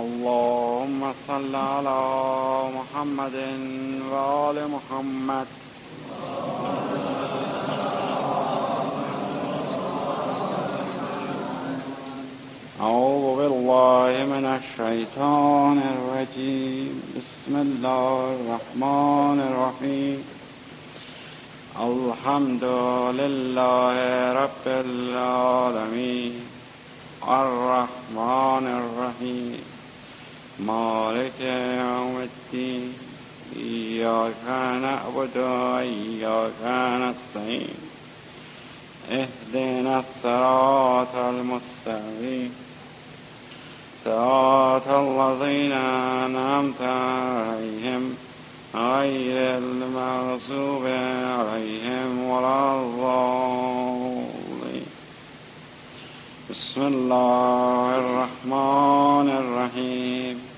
اللهم صل على محمد وآل محمد. أعوذ بالله من الشيطان الرجيم. بسم الله الرحمن الرحيم. الحمد لله رب العالمين. الرحمن الرحيم. مالك يوم الدين. إياك نعبد وإياك نستعين. اهدنا الصراط المستقيم. صراط الذين أنعمت عليهم غير المغضوب عليهم ولا الضالين. بسم الله الرحمن الرحيم.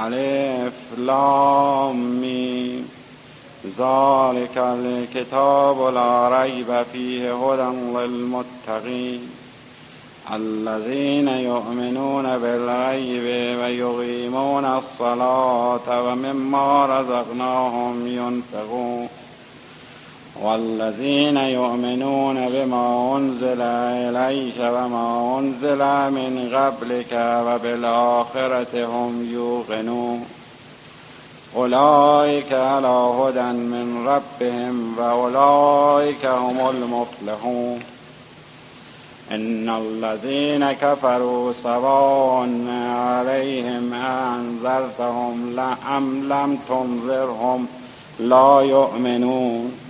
ألف لام ميم. ذلك الكتاب لا ريب فيه هدى للمتقين. الذين يؤمنون بالغيب ويقيمون الصلاة ومما رزقناهم والذين يؤمنون بما أنزل إليك وما أنزل من قبلك وبالآخرة هم يوقنون. أولئك على هدى من ربهم وأولئك هم المفلحون. إن الذين كفروا سواء عليهم أنذرتهم أم لم تنذرهم لا يؤمنون.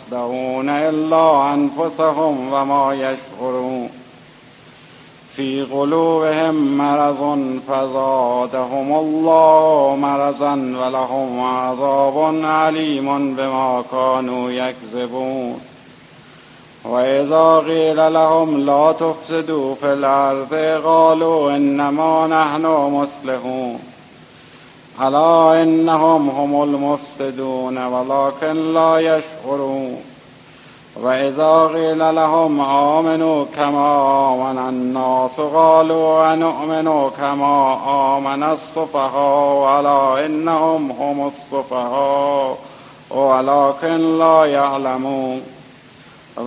يخدعون إلا أنفسهم وما يشعرون. في قلوبهم مرض فزادهم الله مرضا ولهم عذاب عليم بما كانوا يكذبون. وإذا قيل لهم لا تفسدوا في الأرض قالوا إنما نحن مصلحون. ألا إنهم هم المفسدون ولكن لا يشعرون. وإذا قيل لهم آمنوا كما آمن الناس قالوا أنؤمن كما آمن السفهاء ألا إنهم هم السفهاء ولكن لا يعلمون.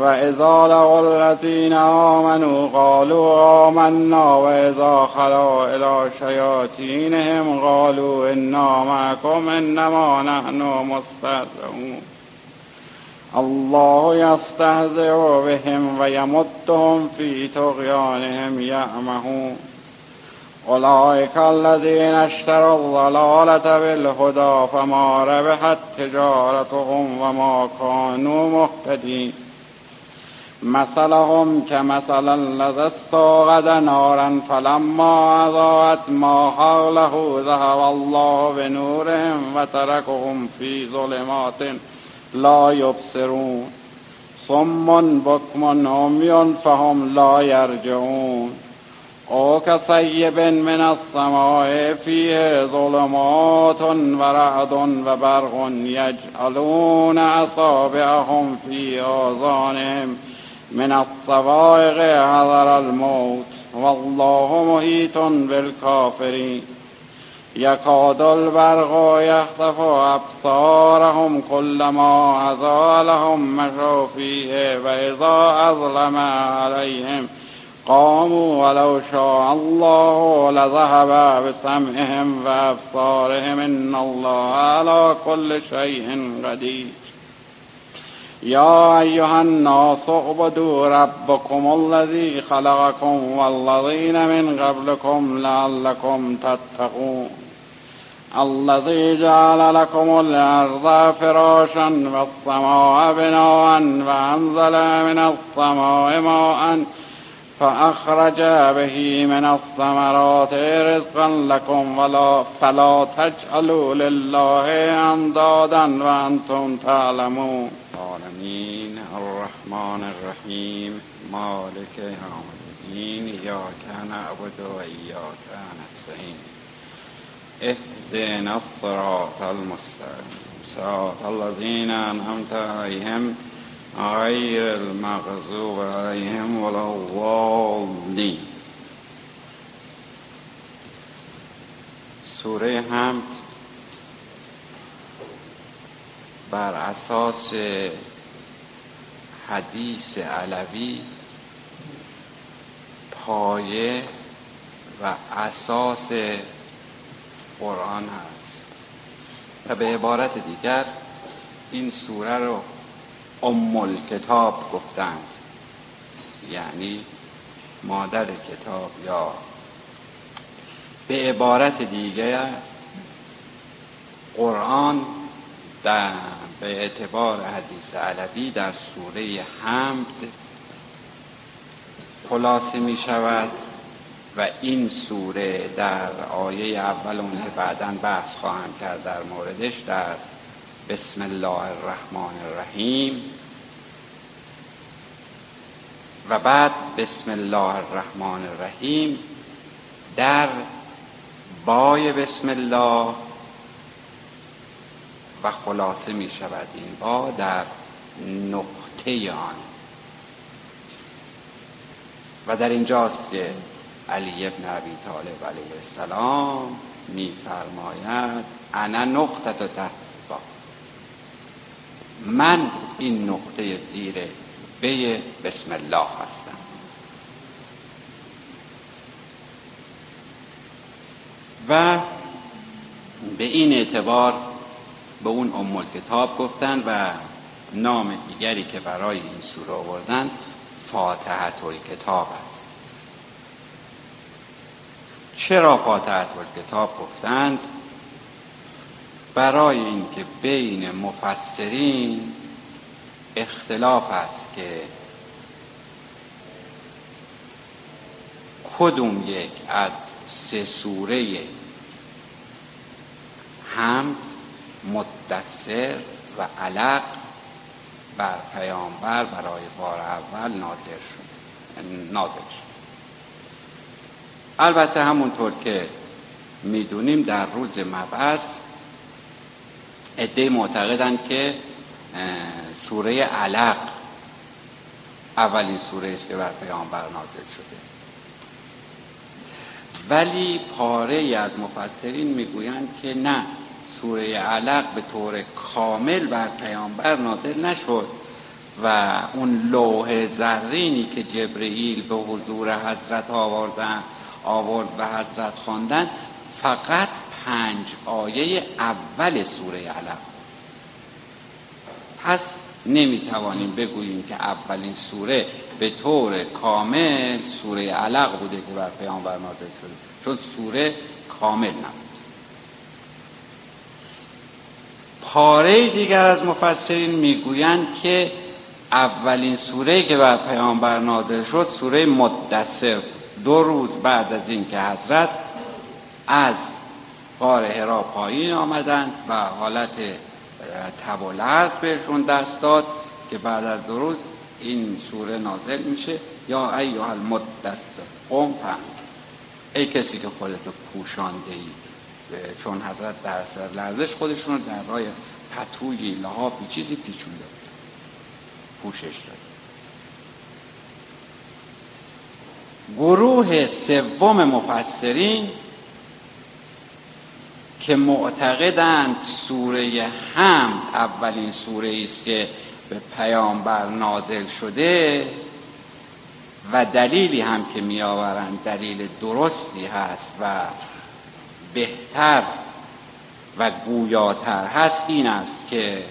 وإذا لقوا الذين آمنوا قالوا آمنا وإذا خلوا إلى شياطينهم قالوا إنا معكم إنما نحن مستهزئون. الله يستهزئ بهم ويمدهم في طغيانهم يعمهون. أولئك الذين اشتروا الضلالة بالهدى فما ربحت تجارتهم وما كانوا مهتدين. مثلهم كمثل الذي استوغد نارا فلما أضاءت ما حوله ذهب الله بنورهم وتركهم في ظلمات لا يبصرون صم بكم عمي فهم لا يرجعون او كصيب من السماء فيه ظلمات ورعد وبرق يجعلون أصابعهم في آذانهم. من الصواعق حذر الموت والله محيط بالكافرين يكاد البرق يخطف أبصارهم كلما أضاء لهم مشوا فيه وإذا أظلم عليهم قاموا ولو شاء الله لذهب بسمعهم وأبصارهم إن الله على كل شيء قدير يا أيها الناس اعبدوا ربكم الذي خلقكم والذين من قبلكم لعلكم تتقون. الذي جعل لكم الأرض فراشا والسماء بناء وأنزل من السماء ماء فأخرج به من الثمرات رزقا لكم ولا فلا تجعلوا لله اندادا وأنتم تعلمون. العالمين الرحمن الرحيم. مالك يوم الدين اياك نعبد واياك نستعين. اهدنا الصراط المستقيم. صراط الذين انعمت عليهم غير المغضوب عليهم ولا الضالين. سوره حمد بر اساس حدیث علوی پایه و اساس قرآن هست. و به عبارت دیگر این سوره رو ام کتاب گفتند. یعنی مادر کتاب یا به عبارت دیگه قرآن در به اعتبار حدیث علوی در سوره حمد خلاصه می شود و این سوره در آیه اول اون که بعدا بحث خواهم کرد در موردش در بسم الله الرحمن الرحیم و بعد بسم الله الرحمن الرحیم در بای بسم الله و خلاصه می شود این با در نقطه آن. و در اینجاست که علی ابن ابی طالب علیه السلام میفرماید انا نقطه تحت من این نقطه زیر به بسم الله هستم. و به این اعتبار به اون ام کتاب گفتن و نام دیگری که برای این سوره آوردن فاتحت کتاب است. چرا فاتحت کتاب گفتند؟ برای اینکه بین مفسرین اختلاف است که کدوم یک از سه سوره حمد مدثر و علق بر پیامبر برای بار اول نازل شد. نازل شد. البته همونطور که می‌دونیم در روز مبعث عده معتقدند که سوره علق اولین سوره است که بر پیامبر نازل شده. ولی پاره از مفسرین می‌گویند که نه. سوره علق به طور کامل بر پیامبر نازل نشد و اون لوح زرینی که جبرئیل به حضور حضرت آوردن آورد و حضرت خواندن فقط پنج آیه اول سوره علق. پس نمی‌توانیم بگوییم که اولین سوره به طور کامل سوره علق بوده که بر پیامبر نازل شده چون سوره کامل نبود. پاره دیگر از مفسرین می‌گویند که اولین سوره که بر پیامبر نازل شد سوره مدثر دو روز بعد از اینکه حضرت از غار هرا پایین آمدند و حالت تب و لرز بهشون دست داد که بعد از درود این سوره نازل میشه. یا ایها المدثر قوم پند ای کسی که خودتو پوشانده ای چون حضرت در سر لرزش خودشون در راه پتوی لحافی چیزی پیچونده بود. پوشش داد. گروه سوم مفسرین که معتقدند سوره هم اولین سوره است که به پیامبر نازل شده و دلیلی هم که میآورند دلیل درستی هست و بهتر و گویاتر هست این است که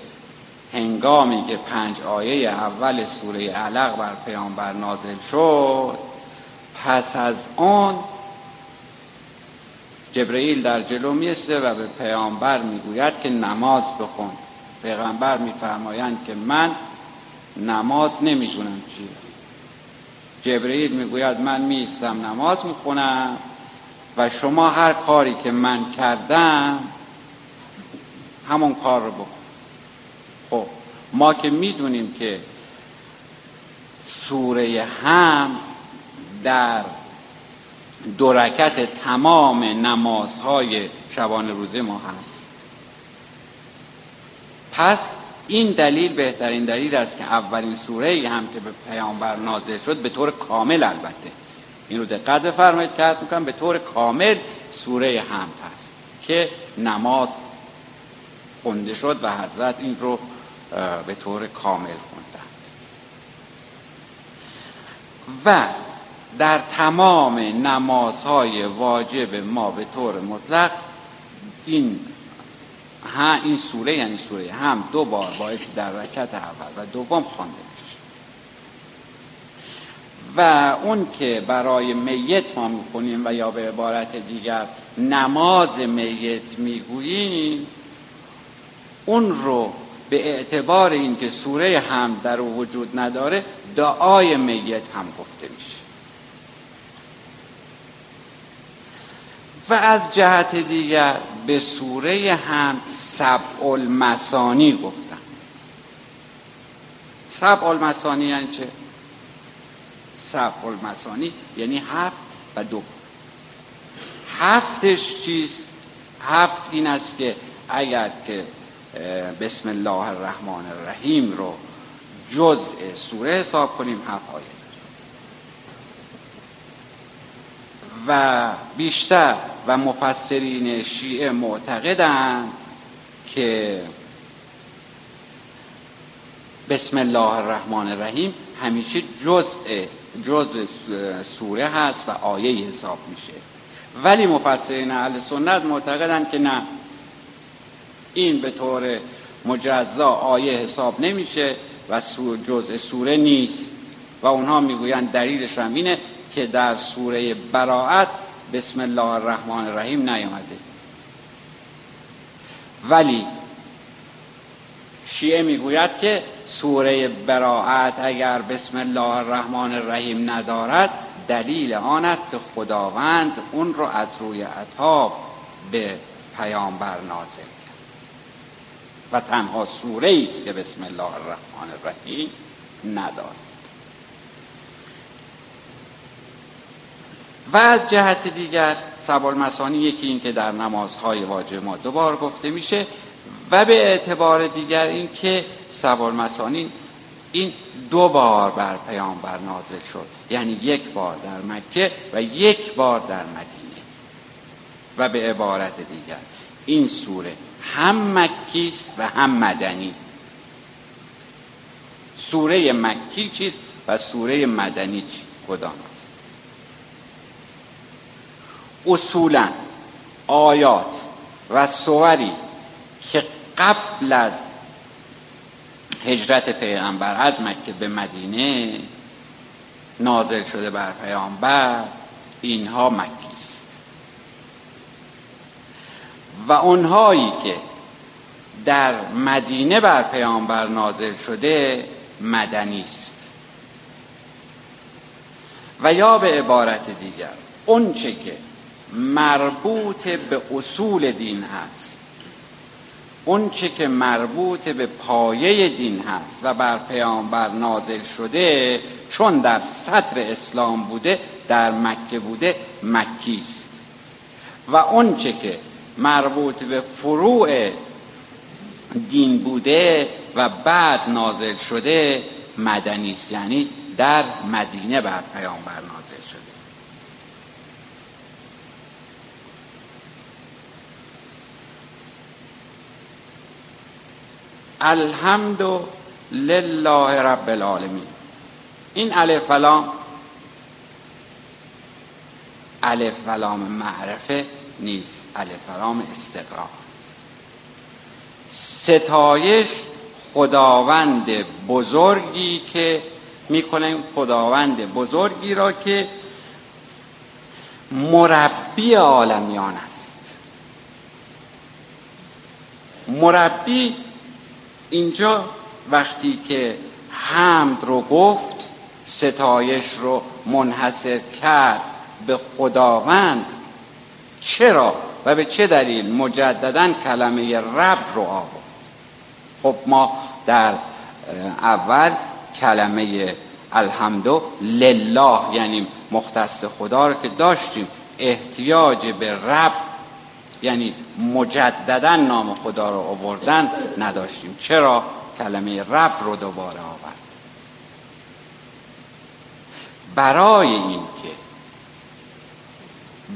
هنگامی که پنج آیه اول سوره علق بر پیامبر نازل شد پس از آن جبرئیل در جلو میسته و به پیامبر می‌گوید که نماز بخون. پیغمبر میفرمایند که من نماز نمی‌دونم چیه. جبرئیل می‌گوید من میستم نماز می‌خونم. و شما هر کاری که من کردم همون کار رو بکن. خب ما که می‌دونیم که سوره حمد در درکت تمام نمازهای شبان روزه ما هست. پس این دلیل بهترین دلیل است که اولین سوره هم که به پیامبر نازل شد به طور کامل البته. این رو دقت بفرمایید که می‌کنم به طور کامل سوره هم هست که نماز خونده شد و حضرت این رو به طور کامل خوندند. و در تمام نمازهای واجب ما به طور مطلق این ها این سوره یعنی سوره هم دو بار باعث در رکت اول و دوم خوانده و اون که برای میت ما می‌خونیم و یا به عبارت دیگر نماز میت می‌گوییم اون رو به اعتبار اینکه سوره هم در وجود نداره دعای میت هم گفته میشه و از جهت دیگر به سوره هم سبع المسانی گفتن سبع المسانی یعنی چه؟ سبع المسانی یعنی هفت و دو هفتش چیست؟ هفت این است که اگر که بسم الله الرحمن الرحیم رو جزء سوره حساب کنیم هفت آیه و بیشتر و مفسرین شیعه معتقدند که بسم الله الرحمن الرحیم همیشه جزء جزء سوره هست و آیه حساب میشه. ولی مفسرین اهل سنت معتقدند که نه. این به طور مجزا آیه حساب نمیشه و جزء سوره نیست. و اونها می‌گویند دلیلش هم اینه که در سوره براعت بسم الله الرحمن الرحیم نیامده. ولی شیعه می‌گوید که سوره براعت اگر بسم الله الرحمن الرحیم ندارد دلیل آن است که خداوند اون رو از روی عطاب به پیامبر نازل کرد. و تنها سوره است که بسم الله الرحمن الرحیم ندارد. و از جهت دیگر سوال مسانی یکی این که در نمازهای واجب ما دوبار گفته میشه و به اعتبار دیگر این که سوال مسانی این دو بار بر پیامبر نازل شد. یعنی یک بار در مکه و یک بار در مدینه. و به عبارت دیگر این سوره هم مکی است و هم مدنی. سوره مکی چیست و سوره مدنی چی؟ کدام اصولا آیات و سوری که قبل از هجرت پیغمبر از مکه به مدینه نازل شده بر پیامبر اینها مکی است. و اونهایی که در مدینه بر پیامبر نازل شده مدنی است. و یا به عبارت دیگر اون چه که مربوط به اصول دین هست اون چه که مربوط به پایه دین هست و بر پیامبر نازل شده چون در صدر اسلام بوده در مکه بوده مکی است. و اون چه که مربوط به فروع دین بوده و بعد نازل شده مدنی است. یعنی در مدینه بر پیامبر نازل شده الحمد لله رب العالمین. این الف لام الف لام معرفه نیست الف لام استقرار ستایش خداوند بزرگی که می‌کنه خداوند بزرگی را که مربی عالمیان است. مربی اینجا وقتی که حمد رو گفت ستایش رو منحصر کرد به خداوند چرا و به چه دلیل مجددا کلمه رب رو آورد؟ خب ما در اول کلمه الحمدو لله یعنی مختص خدا رو که داشتیم احتیاج به رب یعنی مجددا نام خدا رو آوردن نداشتیم. چرا؟ کلمه رب رو دوباره آورد. برای اینکه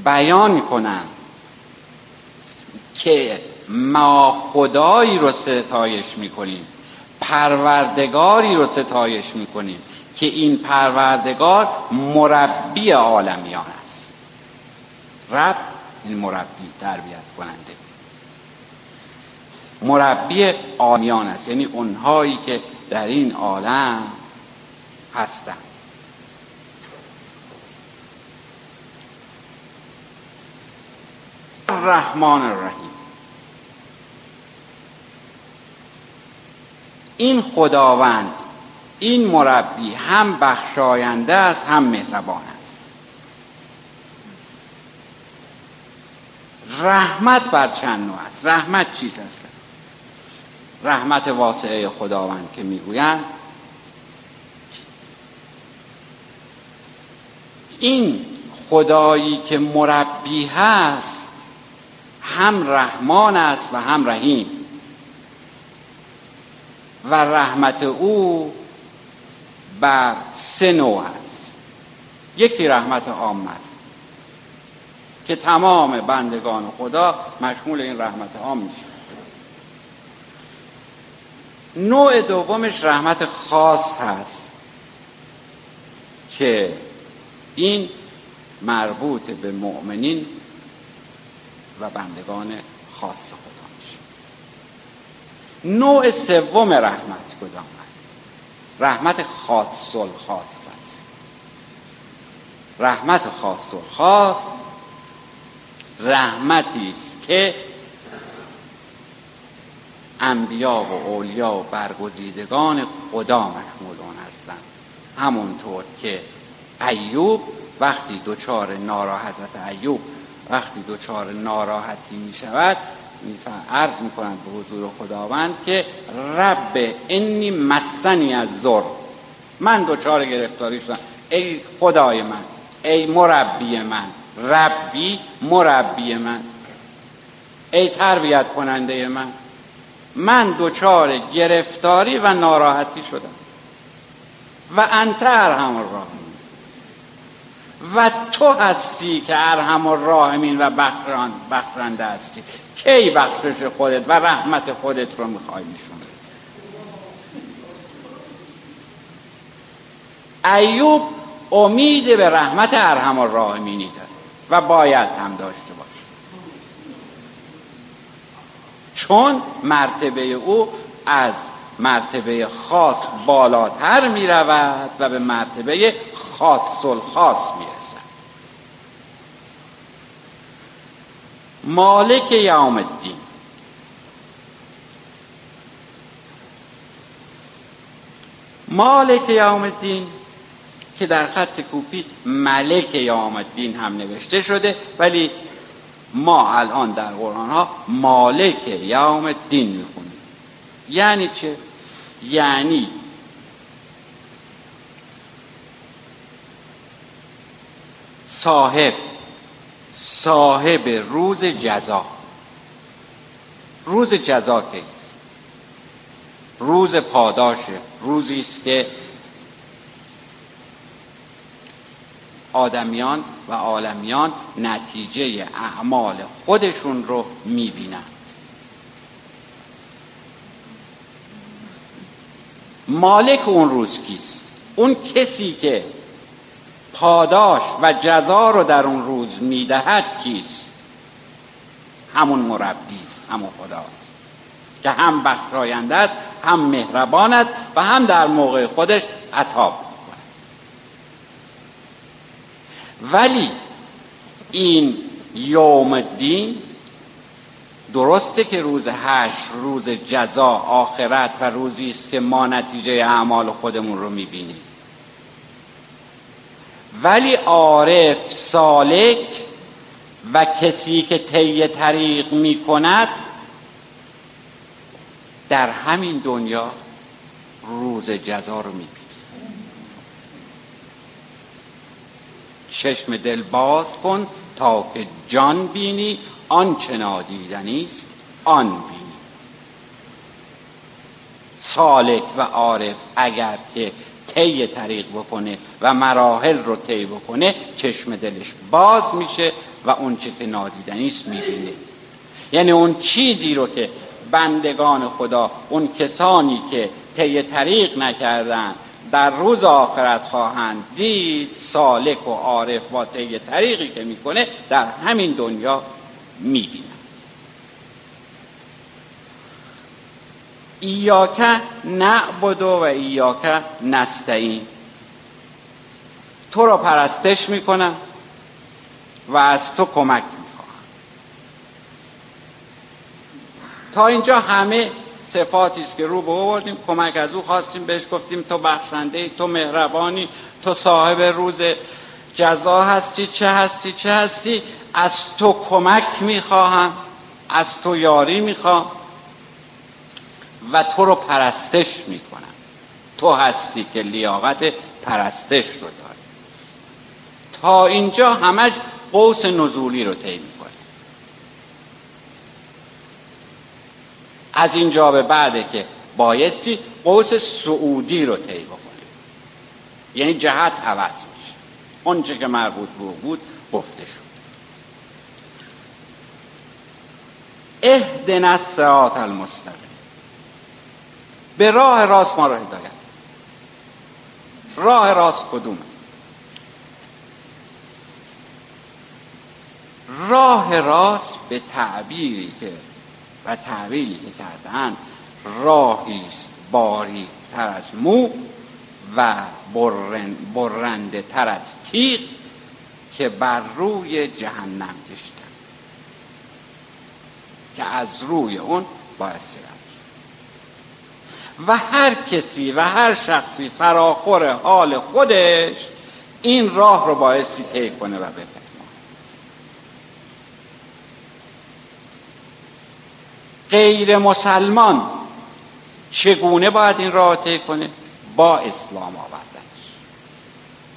بیان کنم که ما خدایی رو ستایش می‌کنیم پروردگاری رو ستایش می‌کنیم که این پروردگار مربی عالمیان است. رب این مربی تربیت کننده. مربی عالمیان است. یعنی اونهایی که در این عالم هستند الرحمن الرحیم. این خداوند این مربی هم بخشاینده است هم مهربان رحمت بر چند نوع است. رحمت چیز است؟ رحمت واسعه خداوند که می‌گویند. این خدایی که مربی هست هم رحمان است و هم رحیم. و رحمت او بر سه نوع است. یکی رحمت عام است. که تمام بندگان خدا مشمول این رحمت عام میشه. نوع دومش رحمت خاص هست که این مربوط به مؤمنین و بندگان خاص خدا میشه. نوع سوم رحمت کدام است رحمت خاص خاص است رحمت خاص خاص رحمتی است که انبیا و اولیا و برگزیدگان خدا محمول اون هستند. همونطور که ایوب وقتی دچار ناراحت ایوب وقتی دچار ناراحتی می شود عرض می کند به حضور خداوند که رب انی مسنی از زر من دچار گرفتاری شدم. ای خدای من ای مربی من ربی مربی من. ای تربیت کننده من من دچار گرفتاری و ناراحتی شدم. و انتر همون راه و تو هستی که ارحم الراحمین و بخران بخرنده هستی. کی بخشش خودت و رحمت خودت رو می‌خوای نشون ایوب امید به رحمت ارحم الراحمینی داره و باید هم داشته باشه. چون مرتبه او از مرتبه خاص بالاتر می رود و به مرتبه خاص الخاص می رسد مالک یوم الدین. مالک یوم الدین که در خط کوفی ملک یوم الدین هم نوشته شده ولی ما الان در قرآن ها مالک یوم الدین می‌خونیم. یعنی چه؟ یعنی صاحب صاحب روز جزا. روز جزا که روز پاداشه روزی است که آدمیان و عالمیان نتیجه اعمال خودشون رو می‌بینند. مالک اون روز کیست؟ اون کسی که پاداش و جزا رو در اون روز می‌دهد کیست؟ همون مربی است همون خداست که هم بخشاینده است هم مهربان است و هم در موقع خودش عطا می‌کند ولی این یوم الدین درسته که روز هشت روز جزا آخرت و روزی است که ما نتیجه اعمال خودمون رو می‌بینیم. ولی عارف سالک و کسی که طی طریق می کند در همین دنیا روز جزا رو می چشم دل باز کن تا که جان بینی آنچه نادیدنی است آن بینی. سالک و عارف اگر که طی طریق بکنه و مراحل رو طی بکنه چشم دلش باز میشه و اون چه که نادیدنی است می‌بینه. یعنی اون چیزی رو که بندگان خدا اون کسانی که طی طریق نکردن در روز آخرت خواهند دید سالک و عارف با طی طریقی که می‌کنه در همین دنیا می‌بینند. ایاکه نعبد و ایاکه نستعین. تو را پرستش می‌کنم و از تو کمک می‌خواهم. تا اینجا همه صفاتی است که رو به آوردیم کمک از او خواستیم بهش گفتیم تو بخشنده تو مهربانی تو صاحب روز جزا هستی چه هستی چه هستی؟ از تو کمک می‌خواهم از تو یاری می‌خوام و تو رو پرستش می‌کنم. تو هستی که لیاقت پرستش رو داری. تا اینجا همش قوس نزولی رو طی می‌کنه از اینجا به بعده که بایستی قوس سعودی رو طی بکنی. یعنی جهت عوض میشه. اونچه که مربوط بود بود گفته شد. اهدنا الصراط المستقیم. به راه راست ما را هدایت راه راست کدومه؟ راه راست به تعبیری که و که کردن راهی است تر از مو و برنده تر از تیغ که بر روی جهنم کشتن که از روی اون باید و هر کسی و هر شخصی فراخور حال خودش این راه رو بایستی طی کنه و بفهمه غیر مسلمان چگونه باید این راه طی کنه؟ با اسلام آوردنش.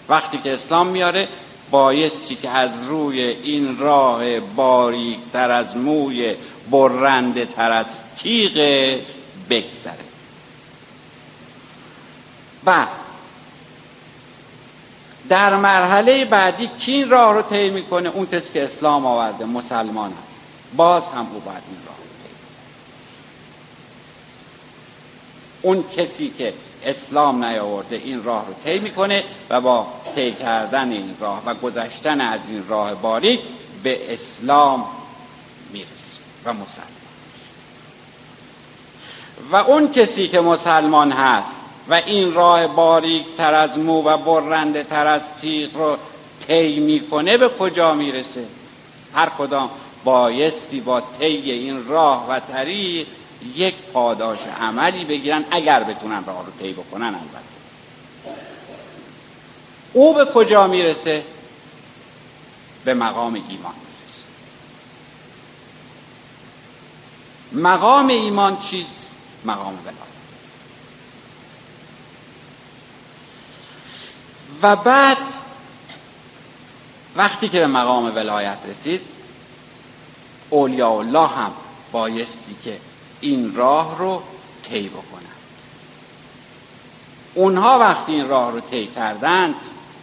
وقتی که اسلام میاره بایستی که از روی این راه باریک تر از موی برنده تر از تیغ بگذره. و در مرحله بعدی کی راه رو طی می‌کنه؟ اون کسی که اسلام آورده مسلمان است باز هم او باید این راه رو طی اون کسی که اسلام نیاورده این راه رو طی می‌کنه و با طی کردن این راه و گذشتن از این راه باریک به اسلام می‌رسه و مسلمان و اون کسی که مسلمان هست و این راه باریک تر از مو و برنده تر از تیغ رو طی می‌کنه به کجا می‌رسه؟ هر کدام بایستی با طی این راه و طریق یک پاداش عملی بگیرن اگر بتونن راه رو طی بکنن البته. او به کجا می‌رسه؟ به مقام ایمان می‌رسه. مقام ایمان چیست مقام ولایت و بعد وقتی که به مقام ولایت رسید اولیاء الله هم بایستی که این راه رو طی بکنند اونها وقتی این راه رو طی کردند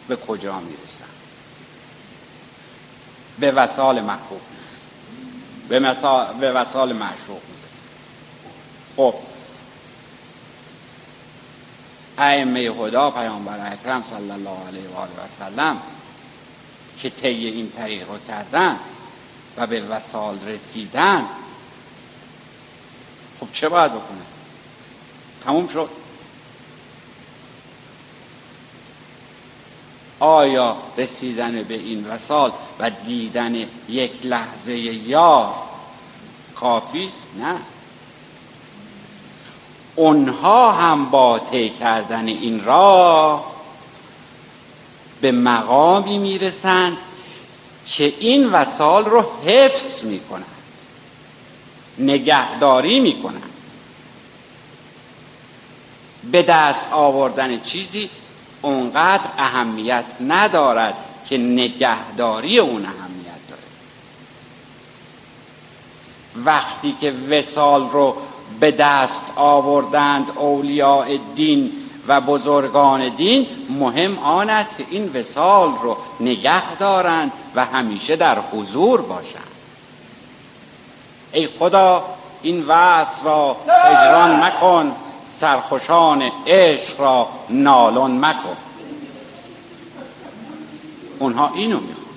به کجا می‌رسن؟ به وسال محبوب می‌رسن. به وسال معشوق خب ائمه خدا پیامبر اکرم صلی الله علیه و آله و سلم که طی این طریق رو کردن و به وسال رسیدن خب چه باید بکنه؟ تموم شد. آیا رسیدن به این وسال و دیدن یک لحظه یا کافی نه. اونها هم با طی کردن این راه به مقامی می‌رسند که این وسال رو حفظ می‌کنند. نگهداری می‌کنند. به دست آوردن چیزی اونقدر اهمیت ندارد که نگهداری اون اهمیت داره. وقتی که وسال رو به دست آوردند اولیاء دین و بزرگان دین مهم آن است که این وسال رو نگه دارند و همیشه در حضور باشند. ای خدا این وصل را اجران مکن سرخوشان عشق را نالون مکن. اونها اینو می‌خوان.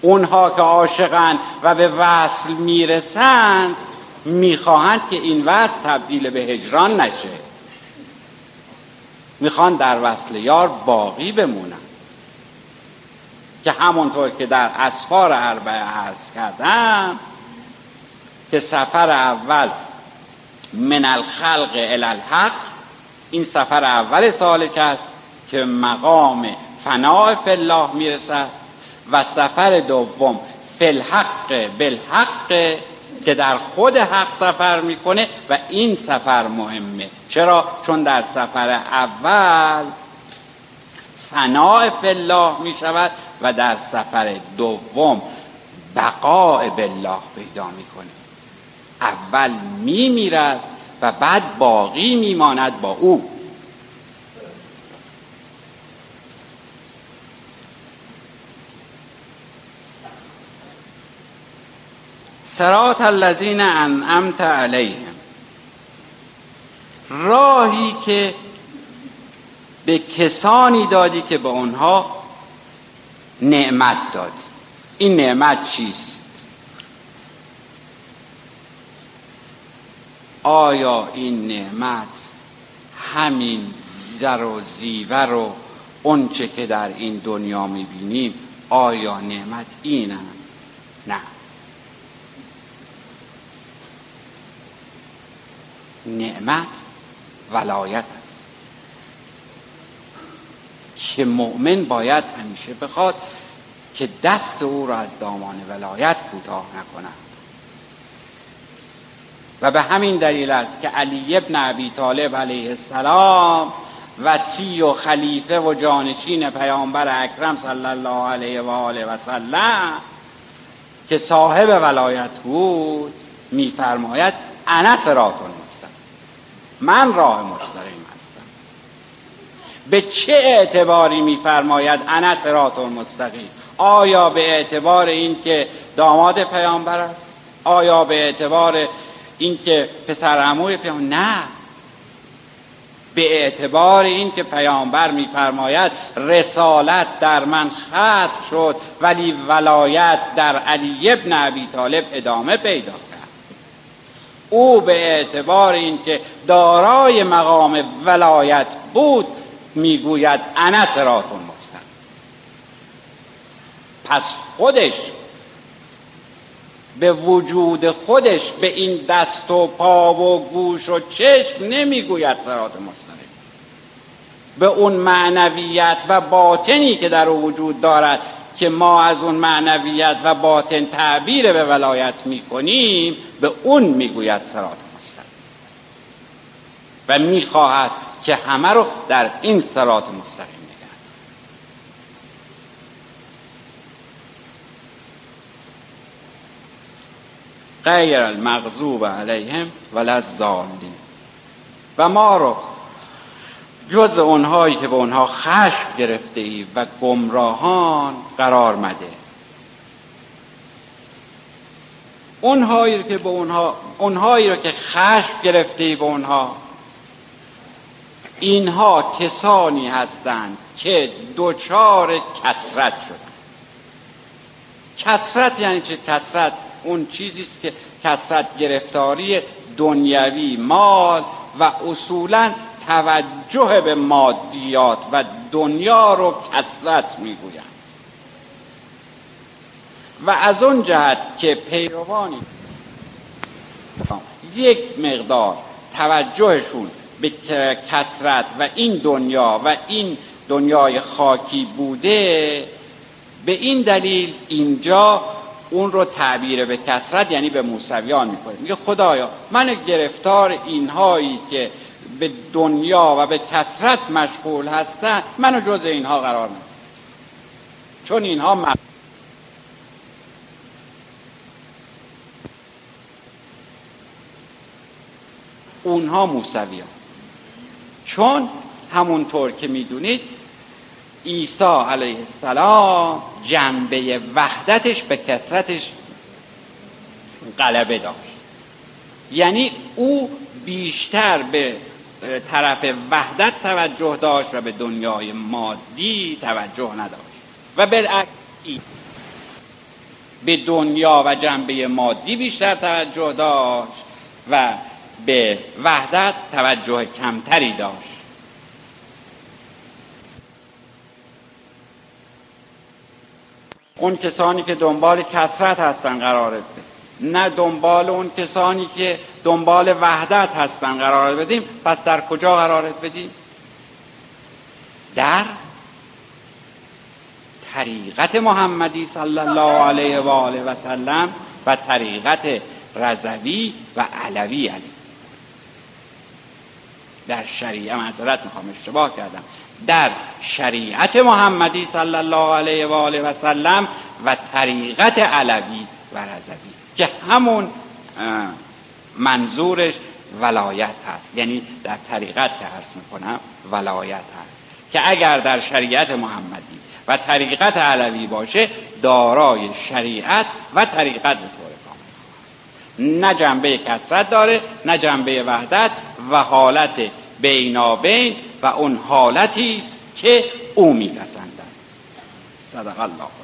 اونها که عاشقند و به وصل می‌رسند می‌خواهند که این وصل تبدیل به هجران نشه. می‌خوان در وصل یار باقی بمونن. که همونطور که در اسفار اربعه هست کردم که سفر اول من الخلق الالحق این سفر اول سالک است که مقام فناع الله می‌رسد و سفر دوم فی الحق بالحق که در خود حق سفر می‌کنه و این سفر مهمه. چرا؟ چون در سفر اول فناع فی الله می شود و در سفر دوم بقاء بالله پیدا می‌کنه اول می میرد و بعد باقی میماند با او. سرات الذین انعمت علیهم. راهی که به کسانی دادی که به آنها نعمت دادی. این نعمت چیست؟ آیا این نعمت همین زر و زیور و اونچه که در این دنیا می‌بینیم آیا نعمت این است نه. نعمت ولایت که مؤمن باید همیشه بخواد که دست او را از دامان ولایت کوتاه نکند. و به همین دلیل است که علی ابن ابی طالب علیه السلام وسی و خلیفه و جانشین پیامبر اکرم صلی الله علیه و آله و سلم که صاحب ولایت بود میفرماید انا سراتون من راه مستقیم به چه اعتباری میفرماید انا سرات مستقیم آیا به اعتبار اینکه داماد پیامبر است؟ آیا به اعتبار اینکه پسر عموی پیامبر؟ نه. به اعتبار اینکه پیامبر میفرماید رسالت در من ختم شد ولی ولایت در علی ابن ابی طالب ادامه پیدا او به اعتبار اینکه دارای مقام ولایت بود می‌گوید انا سراتون مستقیم. پس خودش به وجود خودش به این دست و پا و گوش و چشم نمی‌گوید سرات مستقیم. به اون معنویت و باطنی که در او وجود دارد که ما از اون معنویت و باطن تعبیر به ولایت می‌کنیم به اون می‌گوید سرات مستقیم. و می‌خواهد که همه رو در این سرات مستقیم نگرد غیر المغضوب علیهم ولا و ما رو جز اونهایی که به اونها خشم گرفته ای و گمراهان قرار مده. اونهایی که به اونها اونهایی رو که خشم گرفته ای به اونها اینها کسانی هستند که دوچار کسرت شدن. کسرت یعنی چه؟ کسرت اون چیزی است که کسرت گرفتاری دنیوی مال و اصولا توجه به مادیات و دنیا رو کسرت می‌گویند. و از اون جهت که پیروانی یک مقدار توجهشون به کسرت و این دنیا و این دنیای خاکی بوده به این دلیل اینجا اون رو تعبیر به کسرت یعنی به موسویان می‌کنه میگه خدایا من گرفتار اینهایی که به دنیا و به کسرت مشغول هستن منو جز اینها قرار نده چون اینها اونها موسویان. چون همونطور که می‌دونید عیسی علیه السلام جنبه وحدتش به کسرتش غلبه داشت. یعنی او بیشتر به طرف وحدت توجه داشت و به دنیای مادی توجه نداشت. و بالعکس به دنیا و جنبه مادی بیشتر توجه داشت و به وحدت توجه کمتری داشت. اون کسانی که دنبال کسرت هستن قرار بده. نه دنبال اون کسانی که دنبال وحدت هستن قرار بدیم. پس در کجا قرارت بدیم؟ در طریقت محمدی صلی الله علیه و آله و سلم و طریقت رضوی و علوی علی در شریعه معذرت می‌خوام اشتباه کردم. در شریعت محمدی صلی الله علیه و آله و سلم و طریقت علوی و رضوی که همون منظورش ولایت هست. یعنی در طریقت که عرض می‌کنم ولایت هست. که اگر در شریعت محمدی و طریقت علوی باشه دارای شریعت و طریقت کامل نه جنبه کسرت داره نه جنبه وحدت و حالت بینابین و اون حالتی است که او میپسندد. صدق الله.